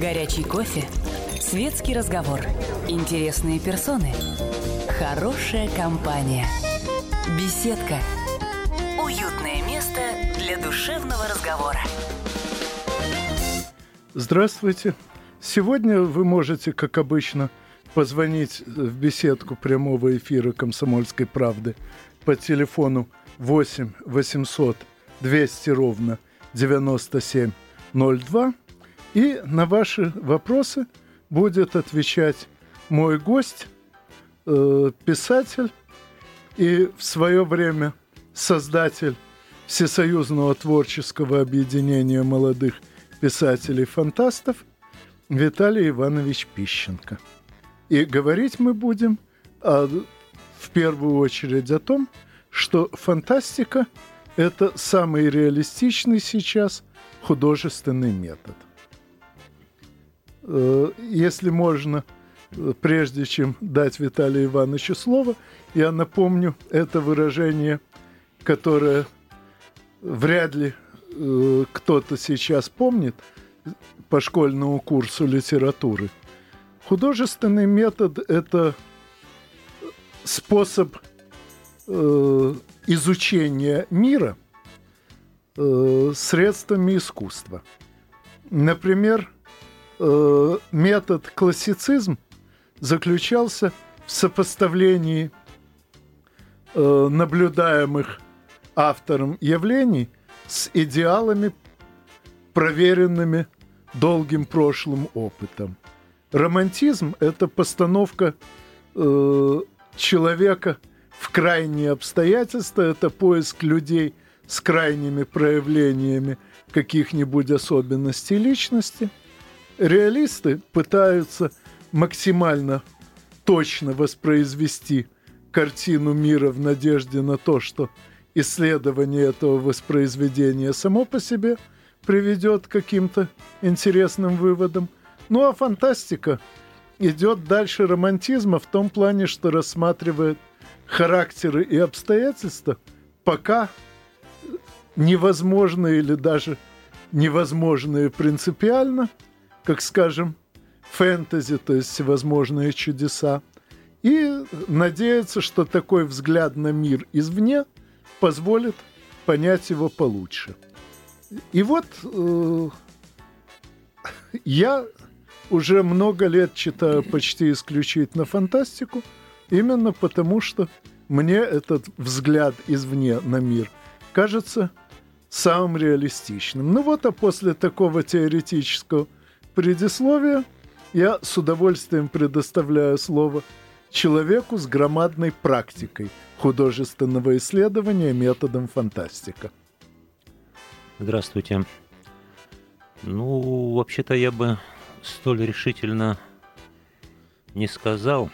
Горячий кофе. Светский разговор. Интересные персоны. Хорошая компания. Беседка. Уютное место для душевного разговора. Здравствуйте. Сегодня вы можете, как обычно, позвонить в беседку прямого эфира «Комсомольской правды» по телефону 8 800 200 ровно 9702. И на ваши вопросы будет отвечать мой гость, э, писатель и в свое время создатель Всесоюзного творческого объединения молодых писателей-фантастов Виталий Иванович Пищенко. И говорить мы будем о, в первую очередь о том, что фантастика – это самый реалистичный сейчас художественный метод. Э, если можно, прежде чем дать Виталию Ивановичу слово, я напомню это выражение, которое вряд ли э, кто-то сейчас помнит по школьному курсу литературы. Художественный метод – это способ э, изучения мира э, средствами искусства. Например, э, метод классицизм заключался в сопоставлении э, наблюдаемых автором явлений с идеалами, проверенными долгим прошлым опытом. Романтизм – это постановка э, человека в крайние обстоятельства, это поиск людей с крайними проявлениями каких-нибудь особенностей личности. Реалисты пытаются максимально точно воспроизвести картину мира в надежде на то, что исследование этого воспроизведения само по себе приведет к каким-то интересным выводам. Ну а фантастика идет дальше романтизма в том плане, что рассматривает характеры и обстоятельства, пока невозможные или даже невозможные принципиально, как, скажем, фэнтези, то есть всевозможные чудеса, и надеяться, что такой взгляд на мир извне позволит понять его получше. И вот э, я уже много лет читаю почти исключительно фантастику, именно потому что мне этот взгляд извне на мир кажется самым реалистичным. Ну вот, а после такого теоретического предисловия я с удовольствием предоставляю слово человеку с громадной практикой художественного исследования методом фантастика. Здравствуйте. Ну, вообще-то я бы столь решительно не сказал.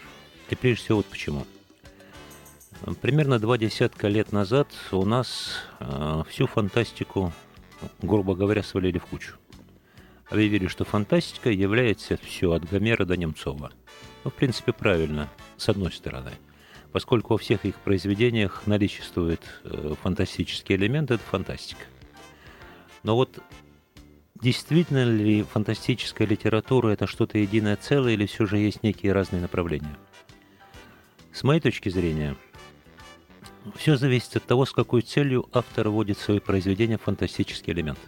И прежде всего вот почему. Примерно два десятка лет назад у нас э, всю фантастику, грубо говоря, свалили в кучу. Объявили, что фантастика является все от Гомера до Немцова. Ну, в принципе, правильно, с одной стороны. Поскольку во всех их произведениях наличествует э, фантастический элемент, это фантастика. Но вот действительно ли фантастическая литература это что-то единое целое или все же есть некие разные направления? С моей точки зрения, все зависит от того, с какой целью автор вводит в свои произведения фантастический элемент.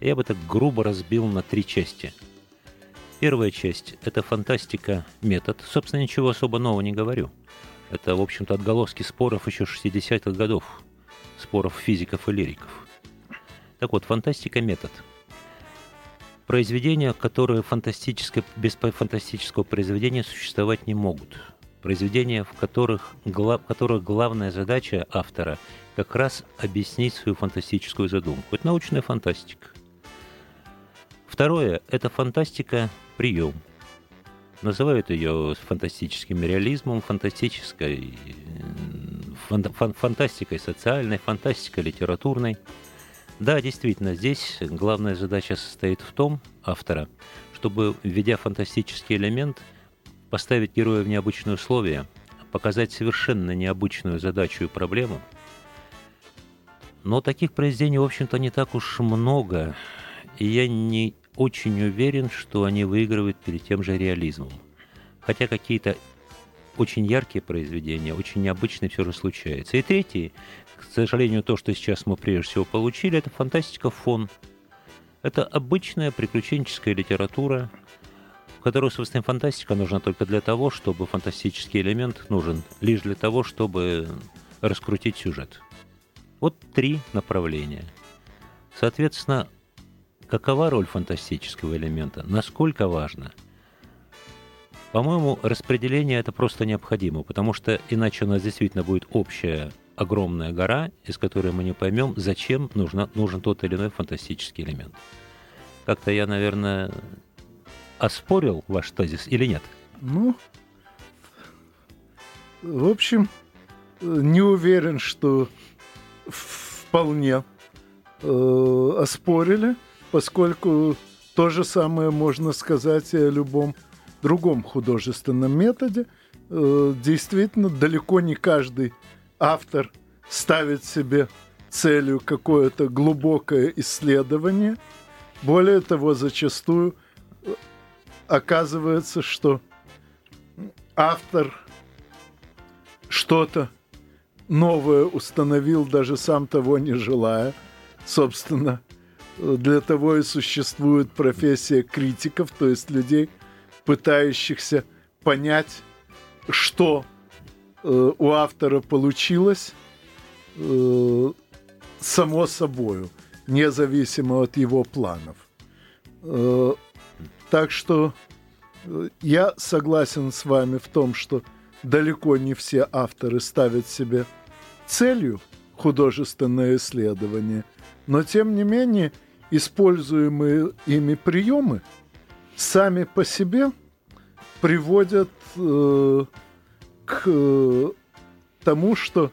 Я бы так грубо разбил на три части. Первая часть – это фантастика, метод. Собственно, ничего особо нового не говорю. Это, в общем-то, отголоски споров еще 60-х годов. Споров физиков и лириков. Так вот, фантастика – метод. Произведения, которые фантастическое, без фантастического произведения существовать не могут. Произведения, в которых, в которых главная задача автора как раз объяснить свою фантастическую задумку. Это научная фантастика. Второе – это фантастика-прием. Называют ее фантастическим реализмом, фантастической фан, фан, фантастикой социальной, фантастикой литературной – да, действительно, здесь главная задача состоит в том, автора, чтобы, введя фантастический элемент, поставить героя в необычные условия, показать совершенно необычную задачу и проблему. Но таких произведений, в общем-то, не так уж много, и я не очень уверен, что они выигрывают перед тем же реализмом. Хотя какие-то очень яркие произведения, очень необычные все же случаются. И третий, к сожалению, то, что сейчас мы прежде всего получили, это фантастика фон. Это обычная приключенческая литература, в которой, собственно, фантастика нужна только для того, чтобы фантастический элемент нужен лишь для того, чтобы раскрутить сюжет. Вот три направления. Соответственно, какова роль фантастического элемента? Насколько важно? По-моему, распределение это просто необходимо, потому что иначе у нас действительно будет общая огромная гора, из которой мы не поймем, зачем нужна, нужен тот или иной фантастический элемент. Как-то я, наверное, оспорил ваш тезис или нет? Ну, в общем, не уверен, что вполне э, оспорили, поскольку то же самое можно сказать и о любом другом художественном методе. Э, действительно, далеко не каждый автор ставит себе целью какое-то глубокое исследование. Более того, зачастую э, оказывается, что автор что-то новое установил, даже сам того не желая. Собственно, для того и существует профессия критиков, то есть людей, пытающихся понять, что э, у автора получилось э, само собою, независимо от его планов. Э, так что э, я согласен с вами в том, что далеко не все авторы ставят себе целью художественное исследование, но тем не менее используемые ими приемы сами по себе приводят э, к э, тому, что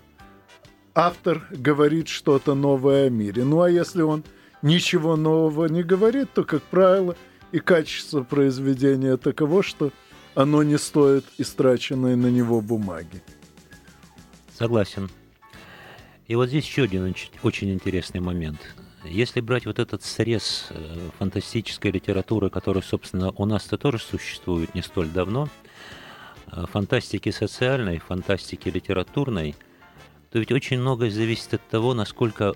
автор говорит что-то новое о мире. Ну а если он ничего нового не говорит, то, как правило, и качество произведения таково, что оно не стоит истраченной на него бумаги. Согласен. И вот здесь еще один очень интересный момент. Если брать вот этот срез э, фантастической литературы, который, собственно, у нас-то тоже существует не столь давно, э, фантастики социальной, фантастики литературной, то ведь очень многое зависит от того, насколько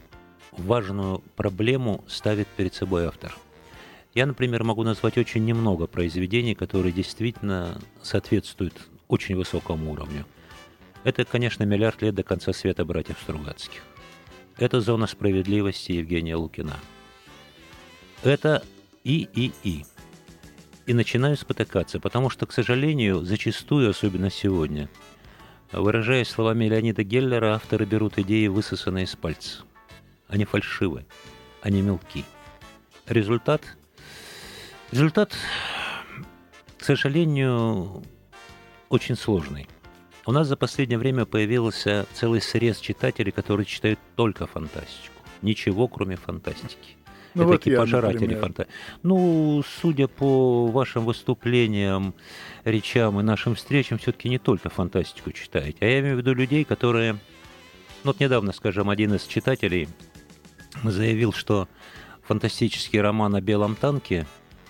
важную проблему ставит перед собой автор. Я, например, могу назвать очень немного произведений, которые действительно соответствуют очень высокому уровню. Это, конечно, «Миллиард лет до конца света» братьев Стругацких. Это «Зона справедливости» Евгения Лукина. Это и, и, начинаю спотыкаться, потому что, к сожалению, зачастую, особенно сегодня, выражаясь словами Леонида Геллера, авторы берут идеи, высосанные из пальца. Они фальшивы, они мелки. Результат? Результат, к сожалению, очень сложный. У нас за последнее время появился целый срез читателей, которые читают только фантастику. Ничего, кроме фантастики. Ну, Это вот такие я, пожиратели фантастики. Ну, судя по вашим выступлениям, речам и нашим встречам, все-таки не только фантастику читаете. А я имею в виду людей, которые... Ну, вот недавно, скажем, один из читателей заявил, что фантастический роман о белом танке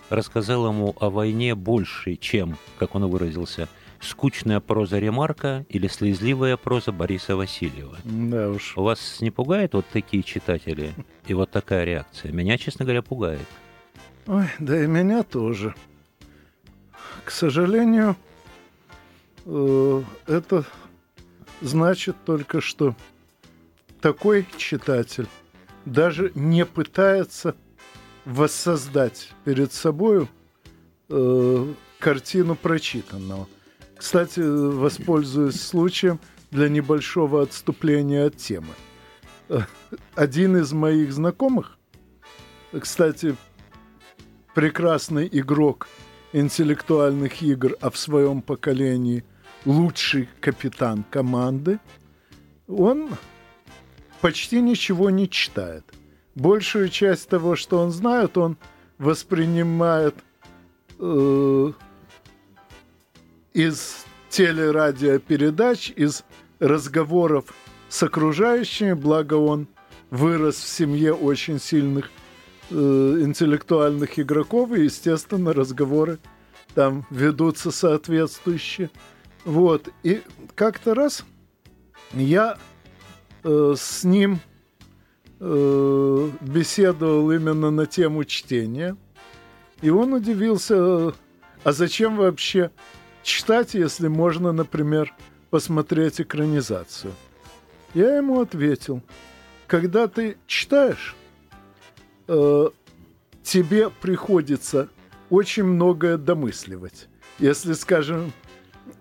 рассказал ему о войне больше, чем, как он выразился, скучная проза Ремарка или слезливая проза Бориса Васильева. Да уж. У вас не пугает вот такие читатели и вот такая реакция? Меня, честно говоря, пугает. Ой, да и меня тоже. К сожалению, э, это значит только, что такой читатель даже не пытается воссоздать перед собой э, картину прочитанного. Кстати, воспользуюсь случаем для небольшого отступления от темы. Один из моих знакомых, кстати, прекрасный игрок интеллектуальных игр, а в своем поколении лучший капитан команды, он почти ничего не читает. Большую часть того, что он знает, он воспринимает э, из телерадиопередач, из разговоров с окружающими, благо он вырос в семье очень сильных э, интеллектуальных игроков, и, естественно, разговоры там ведутся соответствующие. Вот. И как-то раз я э, с ним э, беседовал именно на тему чтения. И он удивился, а зачем вообще читать, если можно, например, посмотреть экранизацию? Я ему ответил, когда ты читаешь, э, тебе приходится очень многое домысливать. Если, скажем,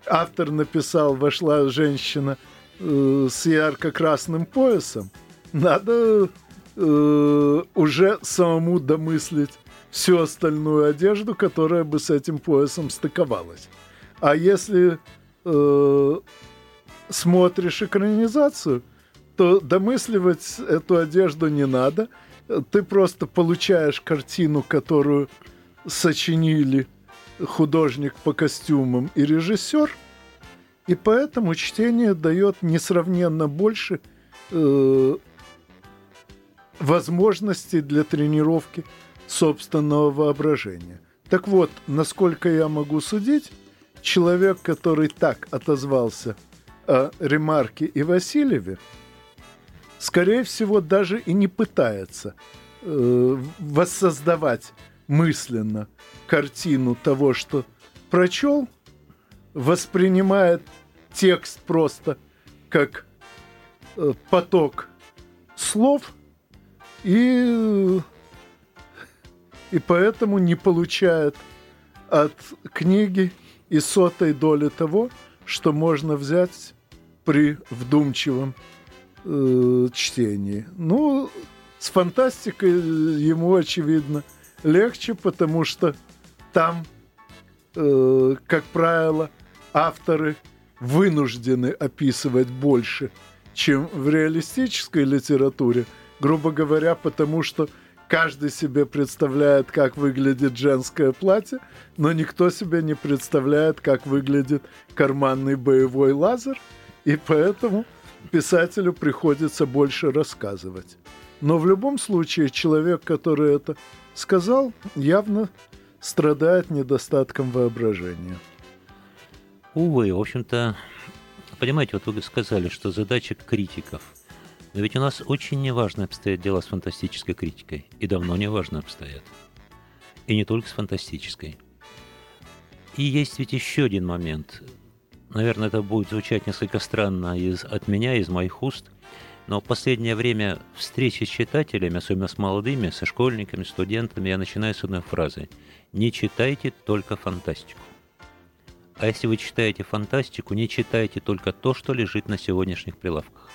автор написал «Вошла женщина э, с ярко-красным поясом», надо э, уже самому домыслить всю остальную одежду, которая бы с этим поясом стыковалась. А если э, смотришь экранизацию, то домысливать эту одежду не надо. Ты просто получаешь картину, которую сочинили художник по костюмам и режиссер, и поэтому чтение дает несравненно больше э, возможностей для тренировки собственного воображения. Так вот, насколько я могу судить, человек, который так отозвался о ремарке и Васильеве, скорее всего, даже и не пытается э, воссоздавать мысленно картину того, что прочел, воспринимает текст просто как э, поток слов и, и поэтому не получает от книги и сотой доли того, что можно взять при вдумчивом э, чтении. Ну, с фантастикой ему, очевидно, легче, потому что там, э, как правило, авторы вынуждены описывать больше, чем в реалистической литературе, грубо говоря, потому что каждый себе представляет, как выглядит женское платье, но никто себе не представляет, как выглядит карманный боевой лазер, и поэтому писателю приходится больше рассказывать. Но в любом случае человек, который это сказал, явно страдает недостатком воображения. Увы, в общем-то, понимаете, вот вы сказали, что задача критиков. Но ведь у нас очень неважно обстоят дела с фантастической критикой. И давно неважно обстоят. И не только с фантастической. И есть ведь еще один момент. Наверное, это будет звучать несколько странно из, от меня, из моих уст – но в последнее время встречи с читателями, особенно с молодыми, со школьниками, студентами, я начинаю с одной фразы. Не читайте только фантастику. А если вы читаете фантастику, не читайте только то, что лежит на сегодняшних прилавках.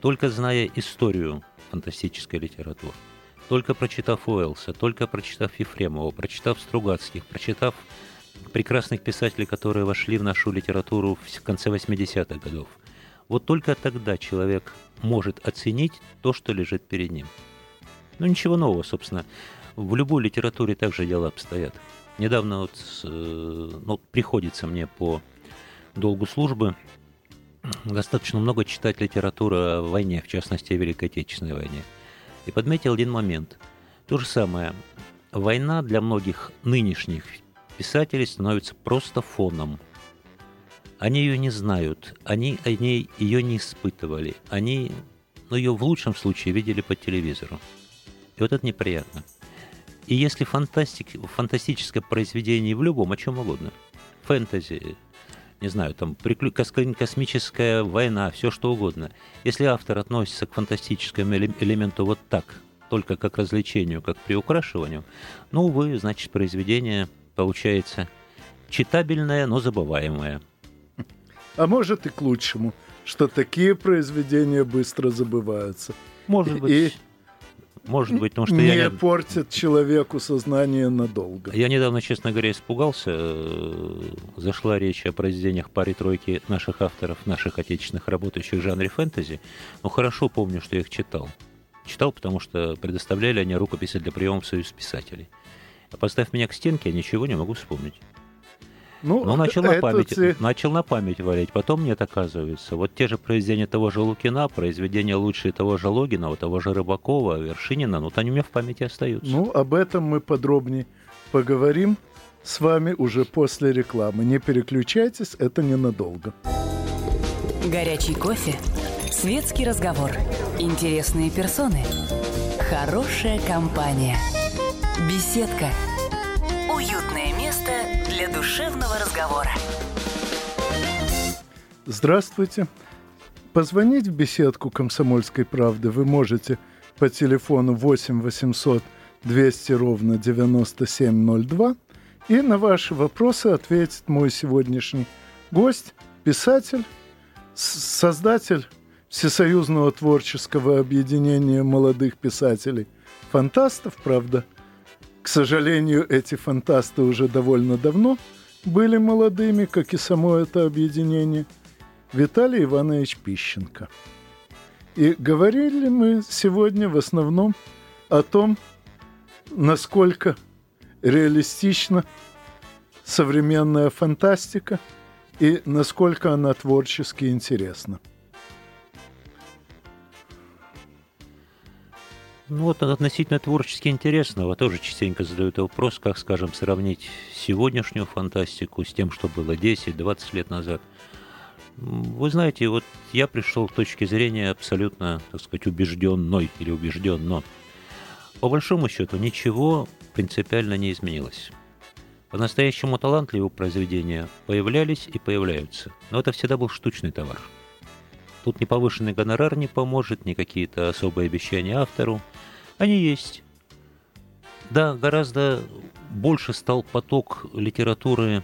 Только зная историю фантастической литературы, только прочитав Уэллса, только прочитав Ефремова, прочитав Стругацких, прочитав прекрасных писателей, которые вошли в нашу литературу в конце 80-х годов, вот только тогда человек может оценить то, что лежит перед ним. Ну, ничего нового, собственно. В любой литературе также дела обстоят. Недавно вот, э, ну, приходится мне по долгу службы достаточно много читать литературу о войне, в частности, о Великой Отечественной войне. И подметил один момент. То же самое. Война для многих нынешних писателей становится просто фоном – они ее не знают, они, они ее не испытывали, они ну, ее в лучшем случае видели по телевизору. И вот это неприятно. И если фантастик, фантастическое произведение в любом, о чем угодно, фэнтези, не знаю, там космическая война, все что угодно, если автор относится к фантастическому элементу вот так, только как развлечению, как приукрашиванию, ну, увы, значит, произведение получается читабельное, но забываемое – а может и к лучшему, что такие произведения быстро забываются. Может быть. И может быть, потому что не я... Не портят человеку сознание надолго. Я недавно, честно говоря, испугался. Зашла речь о произведениях паре-тройки наших авторов, наших отечественных работающих в жанре фэнтези. Но хорошо помню, что я их читал. Читал, потому что предоставляли они рукописи для приема в Союз писателей. А поставь меня к стенке, я ничего не могу вспомнить. Ну, ну начал, на память, те... начал на память валять, потом нет, оказывается. Вот те же произведения того же Лукина, произведения лучшие того же Логинова, того же Рыбакова, Вершинина, ну, вот они у меня в памяти остаются. Ну, об этом мы подробнее поговорим с вами уже после рекламы. Не переключайтесь, это ненадолго. Горячий кофе, светский разговор, интересные персоны, хорошая компания, беседка – душевного разговора. Здравствуйте. Позвонить в беседку «Комсомольской правды» вы можете по телефону 8 800 200 ровно 9702. И на ваши вопросы ответит мой сегодняшний гость, писатель, создатель Всесоюзного творческого объединения молодых писателей, фантастов, правда – к сожалению, эти фантасты уже довольно давно были молодыми, как и само это объединение. Виталий Иванович Пищенко. И говорили мы сегодня в основном о том, насколько реалистична современная фантастика и насколько она творчески интересна. Ну вот относительно творчески интересного тоже частенько задают вопрос, как, скажем, сравнить сегодняшнюю фантастику с тем, что было 10-20 лет назад. Вы знаете, вот я пришел к точке зрения абсолютно, так сказать, убежденной или убежденно. По большому счету ничего принципиально не изменилось. По-настоящему талантливые произведения появлялись и появляются, но это всегда был штучный товар. Тут ни повышенный гонорар не поможет, ни какие-то особые обещания автору – они есть. Да, гораздо больше стал поток литературы,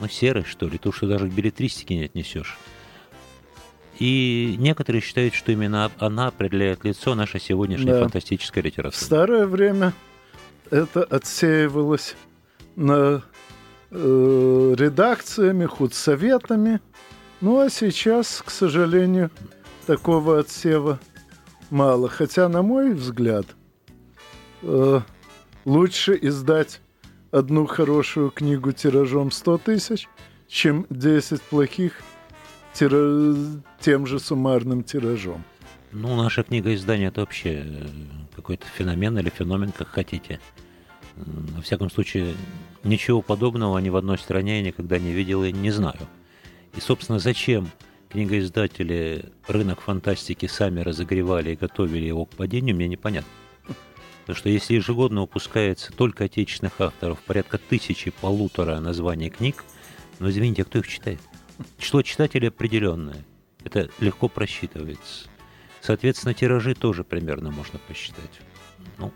ну, серой, что ли, то, что даже к билетристике не отнесешь. И некоторые считают, что именно она определяет лицо нашей сегодняшней да. фантастической литературы. В старое время это отсеивалось на э, редакциями, худсоветами. Ну а сейчас, к сожалению, такого отсева мало. Хотя, на мой взгляд, э, лучше издать одну хорошую книгу тиражом 100 тысяч, чем 10 плохих тира... тем же суммарным тиражом. Ну, наша книга издания это вообще э, какой-то феномен или феномен, как хотите. Во всяком случае, ничего подобного ни в одной стране я никогда не видел и не знаю. И, собственно, зачем книгоиздатели рынок фантастики сами разогревали и готовили его к падению, мне непонятно. Потому что если ежегодно выпускается только отечественных авторов порядка тысячи, полутора названий книг, ну извините, а кто их читает? Число читателей определенное. Это легко просчитывается. Соответственно, тиражи тоже примерно можно посчитать. Ну,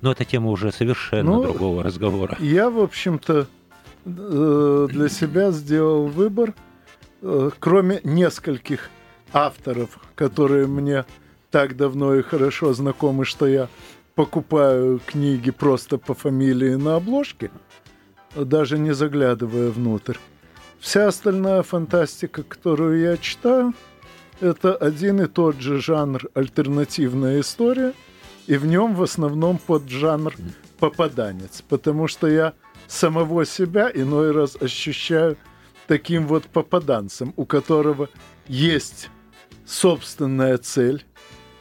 но это тема уже совершенно ну, другого разговора. Я, в общем-то, э, для себя сделал выбор – кроме нескольких авторов, которые мне так давно и хорошо знакомы, что я покупаю книги просто по фамилии на обложке, даже не заглядывая внутрь. Вся остальная фантастика, которую я читаю, это один и тот же жанр альтернативная история, и в нем в основном поджанр попаданец, потому что я самого себя иной раз ощущаю таким вот попаданцем, у которого есть собственная цель,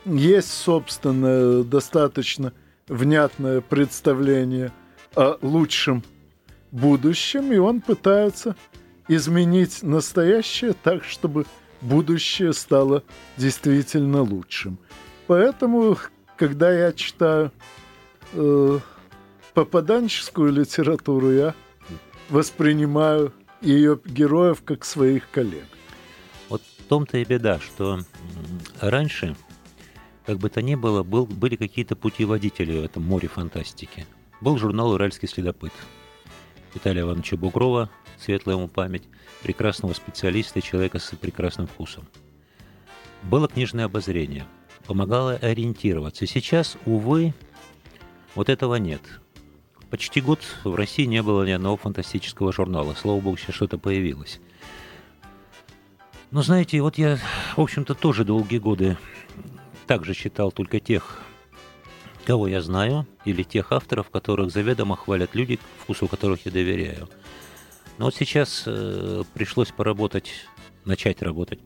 есть собственное достаточно внятное представление о лучшем будущем, и он пытается изменить настоящее так, чтобы будущее стало действительно лучшим. Поэтому, когда я читаю э, попаданческую литературу, я воспринимаю ее героев как своих коллег. Вот в том-то и беда, что раньше, как бы то ни было, был, были какие-то путеводители в этом море фантастики. Был журнал «Уральский следопыт». Виталия Ивановича Бугрова, светлая ему память, прекрасного специалиста и человека с прекрасным вкусом. Было книжное обозрение, помогало ориентироваться. Сейчас, увы, вот этого нет почти год в России не было ни одного фантастического журнала. Слава богу, сейчас что-то появилось. Но знаете, вот я, в общем-то, тоже долгие годы также читал только тех, кого я знаю, или тех авторов, которых заведомо хвалят люди, вкусу которых я доверяю. Но вот сейчас э, пришлось поработать, начать работать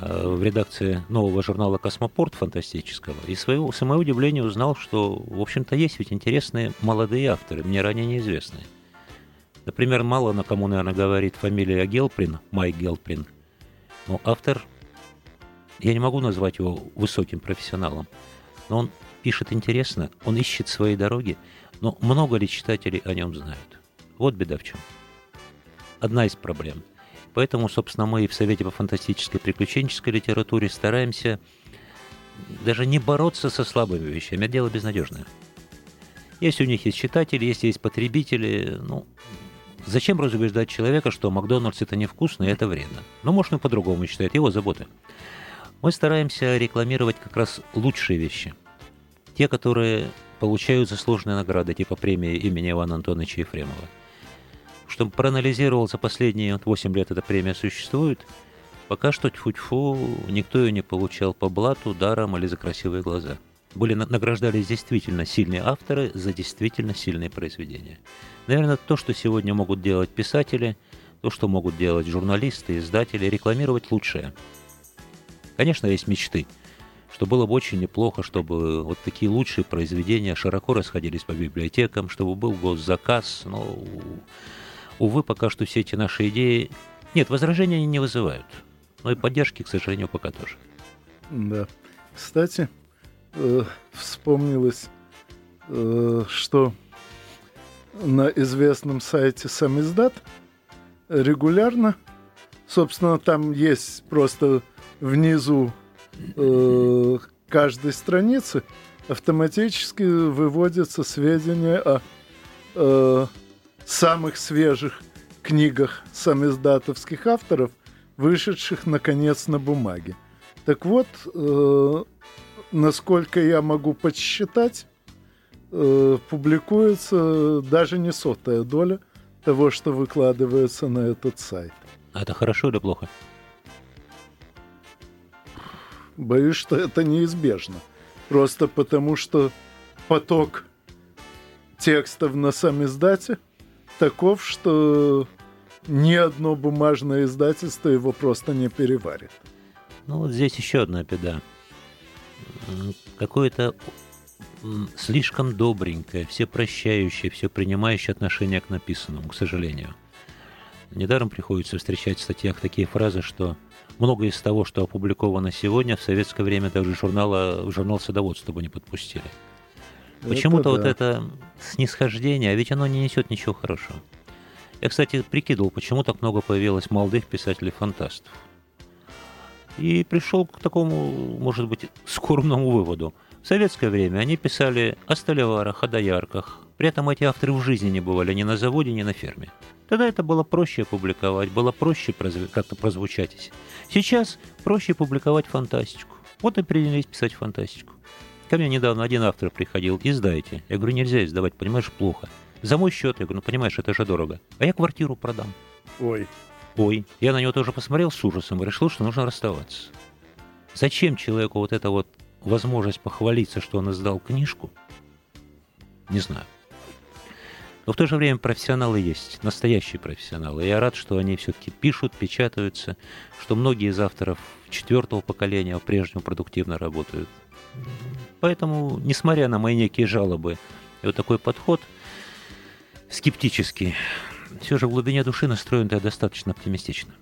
в редакции нового журнала «Космопорт» фантастического. И своего, с моего удивления узнал, что, в общем-то, есть ведь интересные молодые авторы, мне ранее неизвестные. Например, мало на кому, наверное, говорит фамилия Гелприн, Майк Гелприн. Но автор, я не могу назвать его высоким профессионалом, но он пишет интересно, он ищет свои дороги, но много ли читателей о нем знают? Вот беда в чем одна из проблем. Поэтому, собственно, мы и в Совете по фантастической приключенческой литературе стараемся даже не бороться со слабыми вещами, а дело безнадежное. Если у них есть читатели, если есть потребители, ну, зачем разубеждать человека, что Макдональдс это невкусно и это вредно? Ну, может, он по-другому считает, его заботы. Мы стараемся рекламировать как раз лучшие вещи. Те, которые получают заслуженные награды, типа премии имени Ивана Антоновича Ефремова чтобы проанализировал за последние вот 8 лет эта премия существует, пока что тьфу-тьфу, никто ее не получал по блату, даром или за красивые глаза. Были награждались действительно сильные авторы за действительно сильные произведения. Наверное, то, что сегодня могут делать писатели, то, что могут делать журналисты, издатели, рекламировать лучшее. Конечно, есть мечты, что было бы очень неплохо, чтобы вот такие лучшие произведения широко расходились по библиотекам, чтобы был госзаказ, но Увы, пока что все эти наши идеи... Нет, возражения они не вызывают. Но и поддержки, к сожалению, пока тоже. Да. Кстати, э, вспомнилось, э, что на известном сайте «Самиздат» регулярно, собственно, там есть просто внизу э, каждой страницы автоматически выводятся сведения о э, самых свежих книгах самиздатовских авторов, вышедших, наконец, на бумаге. Так вот, э, насколько я могу подсчитать, э, публикуется даже не сотая доля того, что выкладывается на этот сайт. А это хорошо или плохо? Боюсь, что это неизбежно. Просто потому, что поток текстов на самиздате таков, что ни одно бумажное издательство его просто не переварит. Ну вот здесь еще одна беда. Какое-то слишком добренькое, все прощающее, все принимающее отношение к написанному, к сожалению. Недаром приходится встречать в статьях такие фразы, что многое из того, что опубликовано сегодня, в советское время даже журнала, журнал садоводства бы не подпустили. Почему-то да. вот это снисхождение, а ведь оно не несет ничего хорошего. Я, кстати, прикидывал, почему так много появилось молодых писателей-фантастов. И пришел к такому, может быть, скромному выводу. В советское время они писали о столеварах, о доярках. При этом эти авторы в жизни не бывали ни на заводе, ни на ферме. Тогда это было проще опубликовать, было проще как-то прозвучать. Сейчас проще публиковать фантастику. Вот и принялись писать фантастику. Ко мне недавно один автор приходил, издайте. Я говорю, нельзя издавать, понимаешь, плохо. За мой счет, я говорю, ну понимаешь, это же дорого. А я квартиру продам. Ой. Ой. Я на него тоже посмотрел с ужасом и решил, что нужно расставаться. Зачем человеку вот эта вот возможность похвалиться, что он издал книжку? Не знаю. Но в то же время профессионалы есть, настоящие профессионалы. И я рад, что они все-таки пишут, печатаются, что многие из авторов четвертого поколения по-прежнему продуктивно работают. Поэтому, несмотря на мои некие жалобы, и вот такой подход скептический, все же в глубине души настроен я достаточно оптимистично.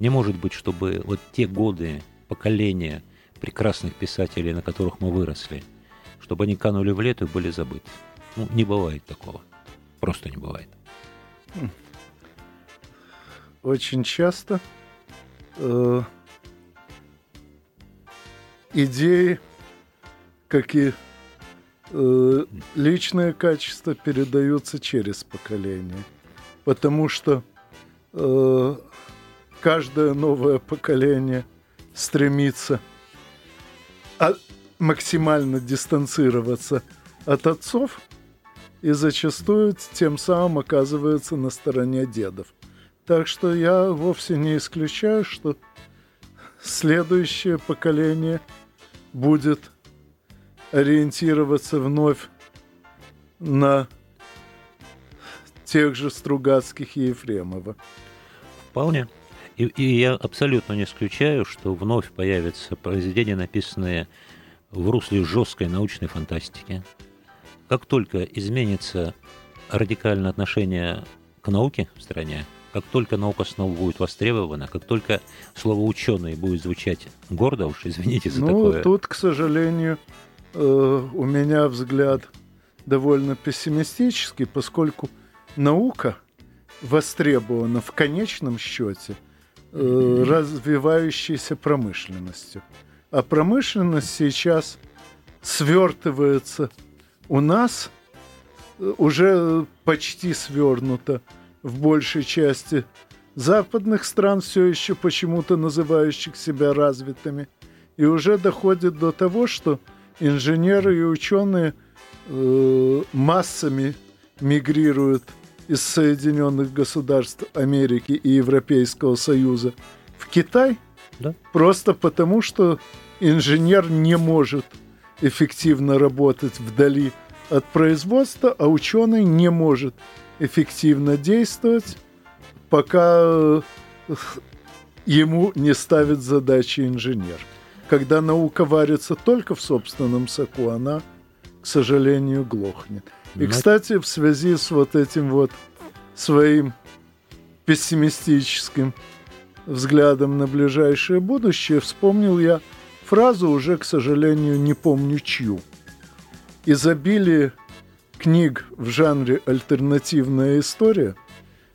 Не может быть, чтобы вот те годы, поколения прекрасных писателей, на которых мы выросли, чтобы они канули в лету и были забыты. Ну, не бывает такого. Просто не бывает. Очень часто э, идеи как и э, личные качества передаются через поколение. Потому что э, каждое новое поколение стремится а, максимально дистанцироваться от отцов и зачастую тем самым оказывается на стороне дедов. Так что я вовсе не исключаю, что следующее поколение будет ориентироваться вновь на тех же Стругацких и Ефремова. Вполне. И, и я абсолютно не исключаю, что вновь появятся произведения, написанные в русле жесткой научной фантастики. Как только изменится радикальное отношение к науке в стране, как только наука снова будет востребована, как только слово «ученый» будет звучать гордо, уж извините за ну, такое. Ну, тут, к сожалению, э, у меня взгляд довольно пессимистический, поскольку наука востребована в конечном счете э, развивающейся промышленностью. А промышленность сейчас свертывается у нас, э, уже почти свернута в большей части западных стран, все еще почему-то называющих себя развитыми, и уже доходит до того, что инженеры и ученые э, массами мигрируют из Соединенных Государств Америки и Европейского Союза в Китай, да? просто потому что инженер не может эффективно работать вдали от производства, а ученый не может эффективно действовать, пока э, ему не ставит задачи инженер. Когда наука варится только в собственном соку, она, к сожалению, глохнет. И, кстати, в связи с вот этим вот своим пессимистическим взглядом на ближайшее будущее, вспомнил я фразу, уже, к сожалению, не помню чью. Изобилие книг в жанре альтернативная история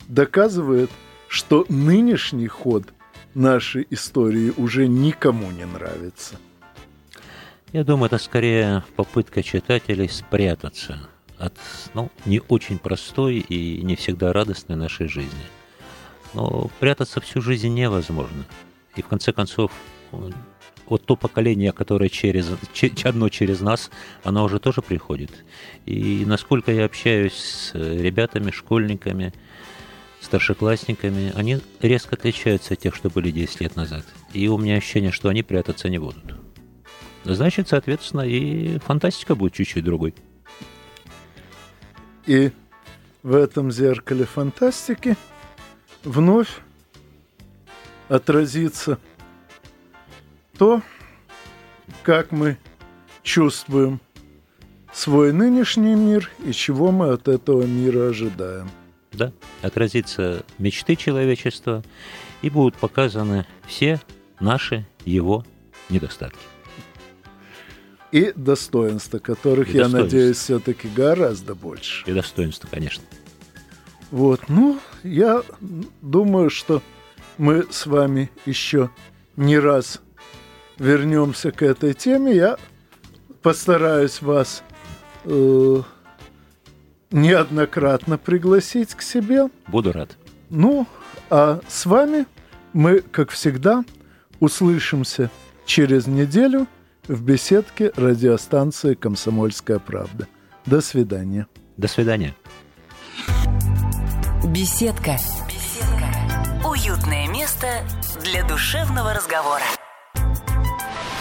доказывает, что нынешний ход нашей истории уже никому не нравится. Я думаю, это скорее попытка читателей спрятаться от ну, не очень простой и не всегда радостной нашей жизни. Но прятаться всю жизнь невозможно. И в конце концов, вот то поколение, которое через, одно через нас, оно уже тоже приходит. И насколько я общаюсь с ребятами, школьниками, старшеклассниками, они резко отличаются от тех, что были 10 лет назад. И у меня ощущение, что они прятаться не будут. Значит, соответственно, и фантастика будет чуть-чуть другой. И в этом зеркале фантастики вновь отразится то, как мы чувствуем свой нынешний мир и чего мы от этого мира ожидаем. Да, отразится мечты человечества и будут показаны все наши его недостатки. И достоинства, которых, и я достоинства. надеюсь, все-таки гораздо больше. И достоинства, конечно. Вот, ну, я думаю, что мы с вами еще не раз вернемся к этой теме. Я постараюсь вас э, неоднократно пригласить к себе. Буду рад. Ну, а с вами мы, как всегда, услышимся через неделю в беседке радиостанции «Комсомольская правда». До свидания. До свидания. Беседка. Беседка. Уютное место для душевного разговора.